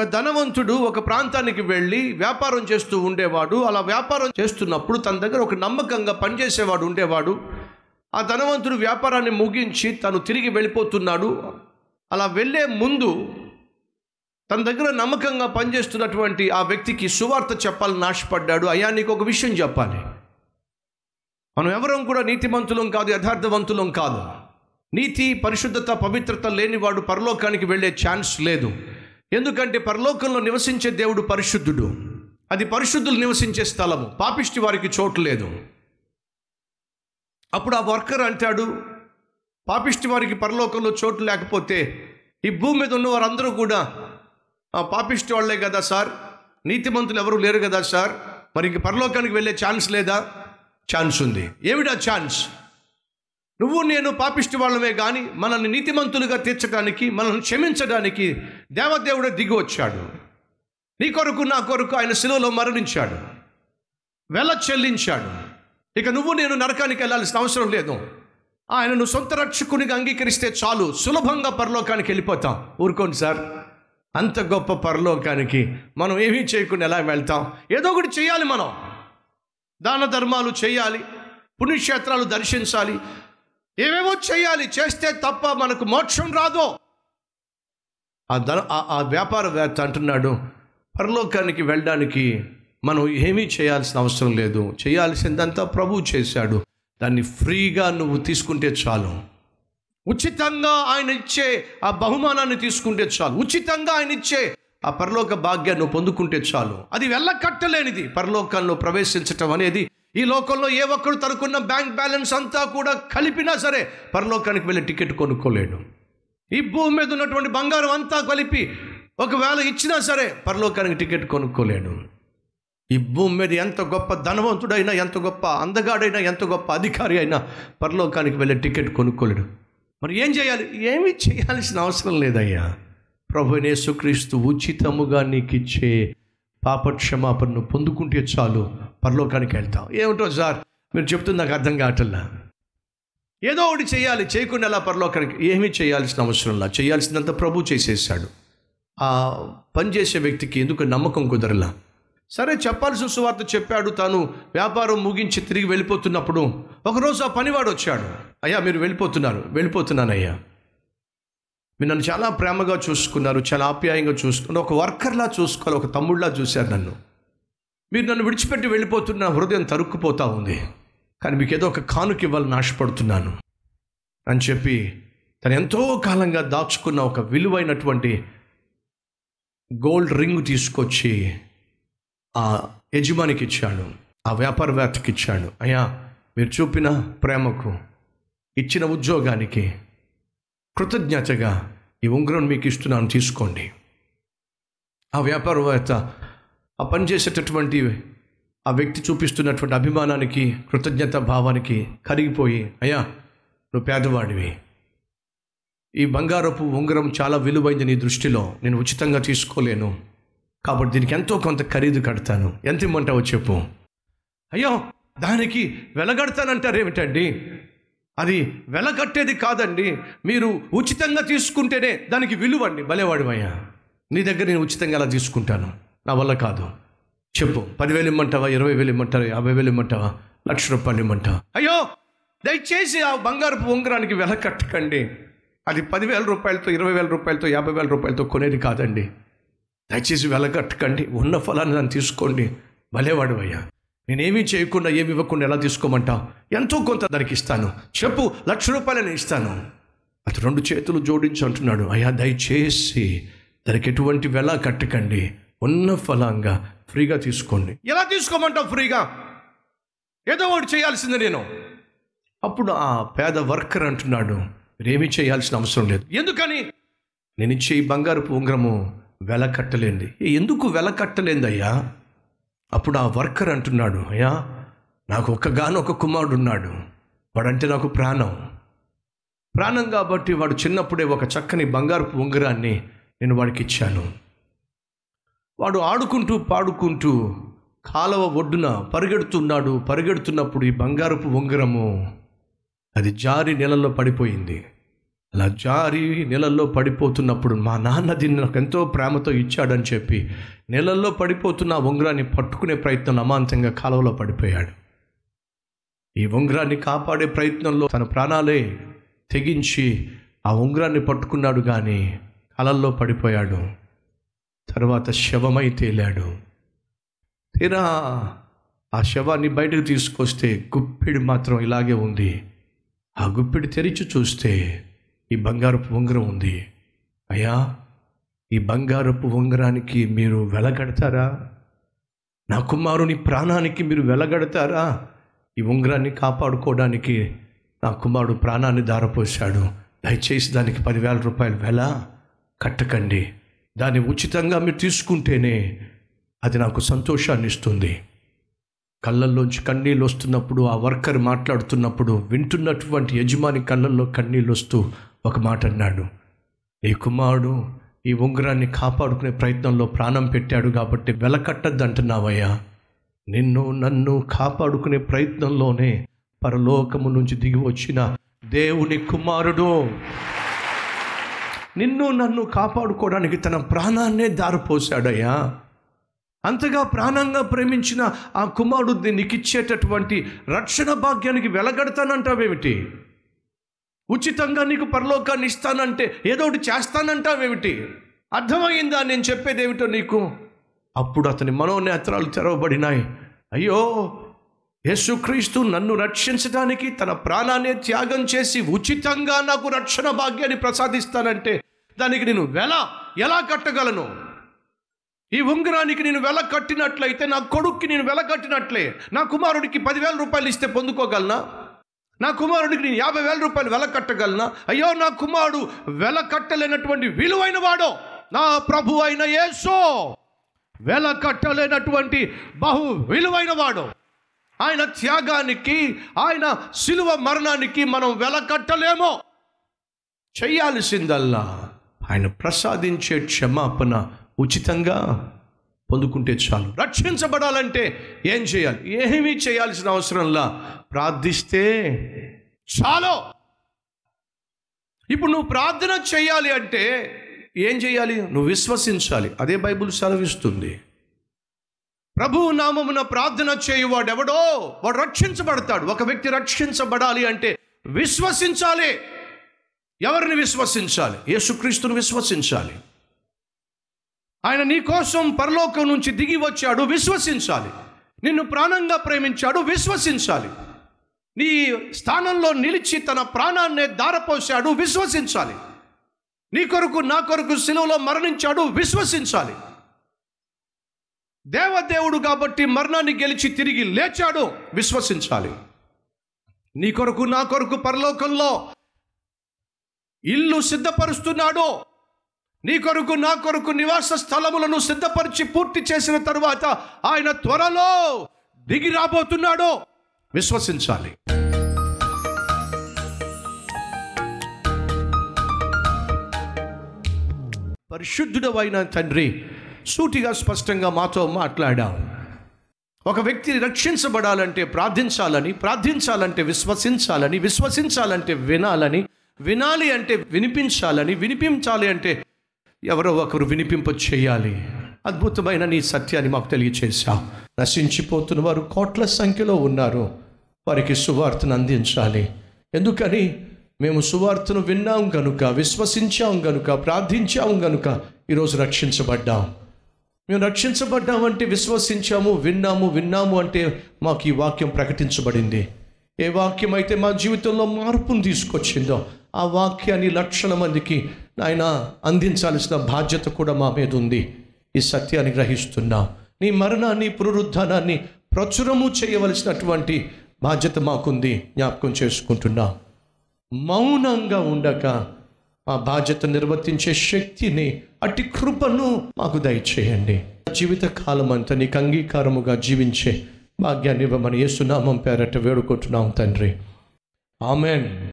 ఒక ధనవంతుడు ఒక ప్రాంతానికి వెళ్ళి వ్యాపారం చేస్తూ ఉండేవాడు. అలా వ్యాపారం చేస్తున్నప్పుడు తన దగ్గర ఒక నమ్మకంగా పనిచేసేవాడు ఉండేవాడు. ఆ ధనవంతుడు వ్యాపారాన్ని ముగించి తను తిరిగి వెళ్ళిపోతున్నాడు. అలా వెళ్ళే ముందు తన దగ్గర నమ్మకంగా పనిచేస్తున్నటువంటి ఆ వ్యక్తికి సువార్త చెప్పాలని నాశపడ్డాడు. అయ్యా నీకు ఒక విషయం చెప్పాలి. మనం ఎవరం కూడా నీతిమంతులం కాదు యథార్థవంతులం కాదు. నీతి పరిశుద్ధత పవిత్రత లేనివాడు పరలోకానికి వెళ్ళే ఛాన్స్ లేదు. ఎందుకంటే పరలోకంలో నివసించే దేవుడు పరిశుద్ధుడు. అది పరిశుద్ధులు నివసించే స్థలము. పాపిష్టి వారికి చోటు లేదు. అప్పుడు ఆ వర్కర్ అంటాడు పాపిష్టి వారికి పరలోకంలో చోటు లేకపోతే ఈ భూమి మీద ఉన్న వారందరూ కూడా ఆ పాపిష్టి వాళ్ళే కదా సార్? నీతిమంతులు ఎవరు లేరు కదా సార్? మరి ఇంక పరలోకానికి వెళ్ళే ఛాన్స్ లేదా? ఛాన్స్ ఉంది. ఏమిటా ఛాన్స్? నువ్వు నేను పాపిష్టి వాళ్ళమే కానీ మనల్ని నీతిమంతులుగా తీర్చడానికి మనల్ని క్షమించడానికి దేవదేవుడు దిగి వచ్చాడు. నీ కొరకు నా కొరకు ఆయన శిలువలో మరణించాడు. వెల చెల్లించాడు. ఇక నువ్వు నేను నరకానికి వెళ్ళాల్సిన అవసరం లేదు. ఆయనను సొంత రక్షకునిగా అంగీకరిస్తే చాలు. సులభంగా పరలోకానికి వెళ్ళిపోతాం. ఊరుకోండి సార్. అంత గొప్ప పరలోకానికి మనం ఏమీ చేయకుండా ఎలా వెళ్తాం? ఏదో ఒకటి చేయాలి మనం. దాన ధర్మాలు చేయాలి. పుణ్యక్షేత్రాలు దర్శించాలి. ఏవేవో చేయాలి. చేస్తే తప్ప మనకు మోక్షం రాదో. ఆ ధన ఆ- వ్యాపారవేత్త అంటున్నాడు పరలోకానికి వెళ్ళడానికి మనం ఏమీ చేయాల్సిన అవసరం లేదు. చేయాల్సిందంతా ప్రభువు చేశాడు. దాన్ని ఫ్రీగా నువ్వు తీసుకుంటే చాలు. ఉచితంగా ఆయన ఇచ్చే ఆ బహుమానాన్ని తీసుకుంటే చాలు. ఉచితంగా ఆయన ఇచ్చే ఆ పరలోక భాగ్యాన్ని నువ్వు పొందుకుంటే చాలు. అది వెళ్ళకట్టలేనిది. పరలోకంలో ప్రవేశించటం అనేది ఈ లోకంలో ఏ ఒక్కరు తనకున్న బ్యాంక్ బ్యాలెన్స్ అంతా కూడా కలిపినా సరే పరలోకానికి వెళ్ళి టికెట్ కొనుక్కోలేడు. ఈ భూమి మీద ఉన్నటువంటి బంగారం అంతా కలిపి ఒకవేళ ఇచ్చినా సరే పరలోకానికి టికెట్ కొనుక్కోలేడు. ఈ భూమి మీద ఎంత గొప్ప ధనవంతుడైనా ఎంత గొప్ప అందగాడైనా ఎంత గొప్ప అధికారి అయినా పరలోకానికి వెళ్ళే టికెట్ కొనుక్కోలేడు. మరి ఏం చేయాలి? ఏమీ చేయాల్సిన అవసరం లేదయ్యా. ప్రభు యేసుక్రీస్తు ఉచితముగా నీకు ఇచ్చే పాపక్షమాపణను పొందుకుంటే చాలు. పరలోకానికి వెళ్తాం. ఏమిటో సార్ మీరు చెప్తుంది నాకు అర్థం కావట్లా? ఏదో ఒకటి చేయాలి. చేయకుండా ఎలా పరలోకానికి ఏమీ చేయాల్సిన అవసరం లేదు చేయాల్సిందంతా ప్రభు చేసేసాడు ఆ పనిచేసే వ్యక్తికి ఎందుకు నమ్మకం కుదరలా? సరే చెప్పాల్సిన సువార్త చెప్పాడు. తాను వ్యాపారం ముగించి తిరిగి వెళ్ళిపోతున్నప్పుడు ఒకరోజు ఆ పనివాడు వచ్చాడు. అయ్యా మీరు వెళ్ళిపోతున్నారు. వెళ్ళిపోతున్నానయ్యా. మీరు నన్ను చాలా ప్రేమగా చూసుకున్నారు. చాలా ఆప్యాయంగా చూసుకున్నారు. ఒక వర్కర్లా చూసుకోవాలి. ఒక తమ్ముళ్ళలా చూశారు నన్ను. మీరు నన్ను విడిచిపెట్టి వెళ్ళిపోతున్న హృదయం తరుక్కుపోతూ ఉంది. కానీ మీకు ఏదో ఒక కానుక ఇవ్వాలని ఆశపడుతున్నాను. అని చెప్పి తను ఎంతో కాలంగా దాచుకున్న ఒక విలువైనటువంటి గోల్డ్ రింగ్ తీసుకొచ్చి ఆ యజమానికి ఇచ్చాడు. ఆ వ్యాపారవేత్తకి ఇచ్చాడు. అయ్యా మీరు చూపిన ప్రేమకు ఇచ్చిన ఉద్యోగానికి కృతజ్ఞతగా ఈ ఉంగరం మీకు ఇస్తున్నాను తీసుకోండి. ఆ వ్యాపారవేత్త ఆ పని చేసేటటువంటి ఆ వ్యక్తి చూపిస్తున్నటువంటి అభిమానానికి కృతజ్ఞత భావానికి కరిగిపోయి అయ్యా నువ్వు పేదవాడివి. ఈ బంగారపు ఉంగరం చాలా విలువైంది నీ దృష్టిలో. నేను ఉచితంగా తీసుకోలేను. కాబట్టి దీనికి ఎంతో కొంత ఖరీదు కడతాను. ఎంత ఇమ్మంటావో చెప్పు. అయ్యో దానికి వెలగడతానంటారేమిటండి అది వెలగట్టేది కాదండి. మీరు ఉచితంగా తీసుకుంటేనే దానికి విలువండి. భలేవాడివయ్యా. నీ దగ్గర నేను ఉచితంగా అలా తీసుకుంటాను. నా వల్ల కాదు. చెప్పు. పదివేలు ఇమ్మంటావా? ఇరవై వేలు ఇమ్మంటావా? యాభై వేలు ఇమ్మంటావా? లక్ష రూపాయలు ఇమ్మంటావా? అయ్యో దయచేసి ఆ బంగారపు ఉంగరానికి వెల కట్టకండి. అది పదివేల రూపాయలతో ఇరవై వేల రూపాయలతో యాభై వేల రూపాయలతో కొనేది కాదండి. దయచేసి వెల కట్టకండి. ఉన్న ఫలాన్ని నన్ను తీసుకోండి. భలేవాడు అయ్యా. నేనేమీ చేయకుండా ఏమి ఇవ్వకుండా ఎలా తీసుకోమంటావు? ఎంతో కొంత దానికి ఇస్తాను. చెప్పు లక్ష రూపాయలు నేను ఇస్తాను. అతను రెండు చేతులు జోడించి అంటున్నాడు. అయ్యా దయచేసి దానికి ఎటువంటి వెల కట్టకండి. ఉన్న ఫలంగా ఫ్రీగా తీసుకోండి. ఎలా తీసుకోమంటావు ఫ్రీగా? ఏదో ఒకటి చేయాల్సిందే నేను. అప్పుడు ఆ పేద వర్కర్ అంటున్నాడు మీరేమీ చేయాల్సిన అవసరం లేదు. ఎందుకని? నేను ఇచ్చే ఈ బంగారపు ఉంగరము వెల కట్టలేంది. ఎందుకు వెల కట్టలేంది అయ్యా అప్పుడు ఆ వర్కర్ అంటున్నాడు అయ్యా నాకు ఒక్కగాను ఒక కుమారుడు ఉన్నాడు. వాడంటే నాకు ప్రాణం. ప్రాణం కాబట్టి వాడు చిన్నప్పుడే ఒక చక్కని బంగారపు ఉంగరాన్ని నేను వాడికి ఇచ్చాను. వాడు ఆడుకుంటూ పాడుకుంటూ కాలవ ఒడ్డున పరిగెడుతున్నాడు. పరిగెడుతున్నప్పుడు ఈ బంగారపు ఉంగరము అది జారి నెలల్లో పడిపోయింది. అలా జారి నీళ్ళల్లో పడిపోతున్నప్పుడు మా నాన్న దీన్ని నాకు ఎంతో ప్రేమతో ఇచ్చాడని చెప్పి నీళ్ళల్లో పడిపోతున్న ఆ ఉంగరాన్ని పట్టుకునే ప్రయత్నం అమాంతంగా కాలువలో పడిపోయాడు. ఈ ఉంగరాన్ని కాపాడే ప్రయత్నంలో తన ప్రాణాలే తెగించి ఆ ఉంగరాన్ని పట్టుకున్నాడు కానీ కలల్లో పడిపోయాడు. తర్వాత శవమై తేలాడు. తీరా ఆ శవాన్ని బయటకు తీసుకొస్తే గుప్పిడి మాత్రం ఇలాగే ఉంది. ఆ గుప్పిడి తెరిచి చూస్తే ఈ బంగారపు ఉంగరం ఉంది. అయ్యా ఈ బంగారపు ఉంగరానికి మీరు వెలగడతారా? నా కుమారుని ప్రాణానికి మీరు వెలగడతారా? ఈ ఉంగరాన్ని కాపాడుకోవడానికి నా కుమారుడు ప్రాణాన్ని దారపోశాడు దయచేసి దానికి పదివేల రూపాయలు వెల కట్టకండి. దాన్ని ఉచితంగా మీరు తీసుకుంటేనే అది నాకు సంతోషాన్ని ఇస్తుంది. కళ్ళల్లోంచి కన్నీళ్ళు వస్తున్నప్పుడు ఆ వర్కర్ మాట్లాడుతున్నప్పుడు వింటున్నటువంటి యజమాని కళ్ళల్లో కన్నీళ్ళు వస్తూ ఒక మాట అన్నాడు. ఈ కుమారుడు ఈ ఉంగరాన్ని కాపాడుకునే ప్రయత్నంలో ప్రాణం పెట్టాడు కాబట్టి వెలకట్టద్దు అంటున్నావయ్యా నిన్ను నన్ను కాపాడుకునే ప్రయత్నంలోనే పరలోకము నుంచి దిగి వచ్చిన దేవుని కుమారుడు. నిన్ను నన్ను కాపాడుకోవడానికి తన ప్రాణాన్నే దారిపోశాడయ్యా. అంతగా ప్రాణంగా ప్రేమించిన ఆ కుమారుడిని నీకిచ్చేటటువంటి రక్షణ భాగ్యానికి వెలగడతానంటావేమిటి? ఉచితంగా నీకు పరలోకాన్ని ఇస్తానంటే ఏదో ఒకటి చేస్తానంటావేమిటి? అర్థమైందా నేను చెప్పేదేమిటో నీకు? అప్పుడు అతని మనోనేత్రాలు తెరవబడినాయి. అయ్యో యేసుక్రీస్తు నన్ను రక్షించడానికి తన ప్రాణాన్ని త్యాగం చేసి ఉచితంగా నాకు రక్షణ భాగ్యాన్ని ప్రసాదిస్తానంటే దానికి నేను వెల ఎలా కట్టగలను? ఈ ఉంగరానికి నేను వెల కట్టినట్లయితే నా కొడుక్కి నేను వెల కట్టినట్లే నా కుమారుడికి పదివేల రూపాయలు ఇస్తే పొందుకోగలనా? నా కుమారుడికి నేను యాభై వేల రూపాయలు వెల కట్టగలనా? అయ్యో నా కుమారుడు వెల కట్టలేనటువంటి విలువైన వాడో నా ప్రభు అయిన యేసో వెల కట్టలేనటువంటి బహు విలువైన వాడు. ఆయన త్యాగానికి ఆయన శిలువ మరణానికి మనం వెల కట్టలేమో ఆయన ప్రసాదించే క్షమాపణ ఉచితంగా పొందుకుంటే చాలు. రక్షించబడాలంటే ఏం చేయాలి? ఏమీ చేయాల్సిన అవసరంలా ప్రార్థిస్తే చాలు. ఇప్పుడు నువ్వు ప్రార్థన చేయాలి అంటే ఏం చేయాలి? నువ్వు విశ్వసించాలి. అదే బైబుల్ సెలవిస్తుంది. ప్రభువు నామమున ప్రార్థన చేయువాడు ఎవడో వాడు రక్షించబడతాడు. ఒక వ్యక్తి రక్షించబడాలి అంటే విశ్వసించాలి. ఎవరిని విశ్వసించాలి? యేసుక్రీస్తును విశ్వసించాలి. ఆయన నీ కోసం పరలోకం నుంచి దిగి వచ్చాడు విశ్వసించాలి. నిన్ను ప్రాణంగా ప్రేమించాడు విశ్వసించాలి. నీ స్థానంలో నిలిచి తన ప్రాణాన్నే దారపోశాడు విశ్వసించాలి. నీ కొరకు నా కొరకు సిలువలో మరణించాడు విశ్వసించాలి. దేవదేవుడు కాబట్టి మరణాన్ని గెలిచి తిరిగి లేచాడు. విశ్వసించాలి. నీ కొరకు నా కొరకు పరలోకంలో ఇల్లు సిద్ధపరుస్తున్నాడు. నీ కొరకు నా కొరకు నివాస స్థలములను సిద్ధపరిచి పూర్తి చేసిన తరువాత ఆయన త్వరలో దిగి రాబోతున్నాడు. విశ్వసించాలి. పరిశుద్ధుడవైన తండ్రి సూటిగా స్పష్టంగా మాతో మాట్లాడాం ఒక వ్యక్తి రక్షించబడాలంటే ప్రార్థించాలని ప్రార్థించాలంటే విశ్వసించాలని విశ్వసించాలంటే వినాలని వినాలి అంటే వినిపించాలని వినిపించాలి అంటే ఎవరో ఒకరు వినిపింప చేయాలి. అద్భుతమైన నీ సత్యాన్ని మాకు తెలియచేశావు. నశించిపోతున్న వారు కోట్ల సంఖ్యలో ఉన్నారు. వారికి సువార్తను అందించాలి. ఎందుకని? మేము సువార్తను విన్నాం గనుక విశ్వసించాం గనుక ప్రార్థించాం గనుక ఈరోజు రక్షించబడ్డాం. మేము రక్షించబడ్డామంటే విశ్వసించాము విన్నాము విన్నాము అంటే మాకు ఈ వాక్యం ప్రకటించబడింది. ఏ వాక్యం అయితే మా జీవితంలో మార్పును తీసుకొచ్చిందో ఆ వాక్యాన్ని లక్షల మందికి ఆయన అందించాల్సిన బాధ్యత కూడా మా మీద ఉంది. ఈ సత్యాన్ని గ్రహిస్తున్నాం. నీ మరణాన్ని పునరుద్ధానాన్ని ప్రచురము చేయవలసినటువంటి బాధ్యత మాకుంది జ్ఞాపకం చేసుకుంటున్నాం. మౌనంగా ఉండక ఆ బాధ్యత నిర్వర్తించే శక్తిని అట్టి కృపను మాకు దయచేయండి. జీవిత కాలం అంతా నీకు అంగీకారముగా జీవించే భాగ్యాన్ని ఇవ్వమని యేసునామం పేరట వేడుకుంటున్నాం తండ్రి. ఆమెన్.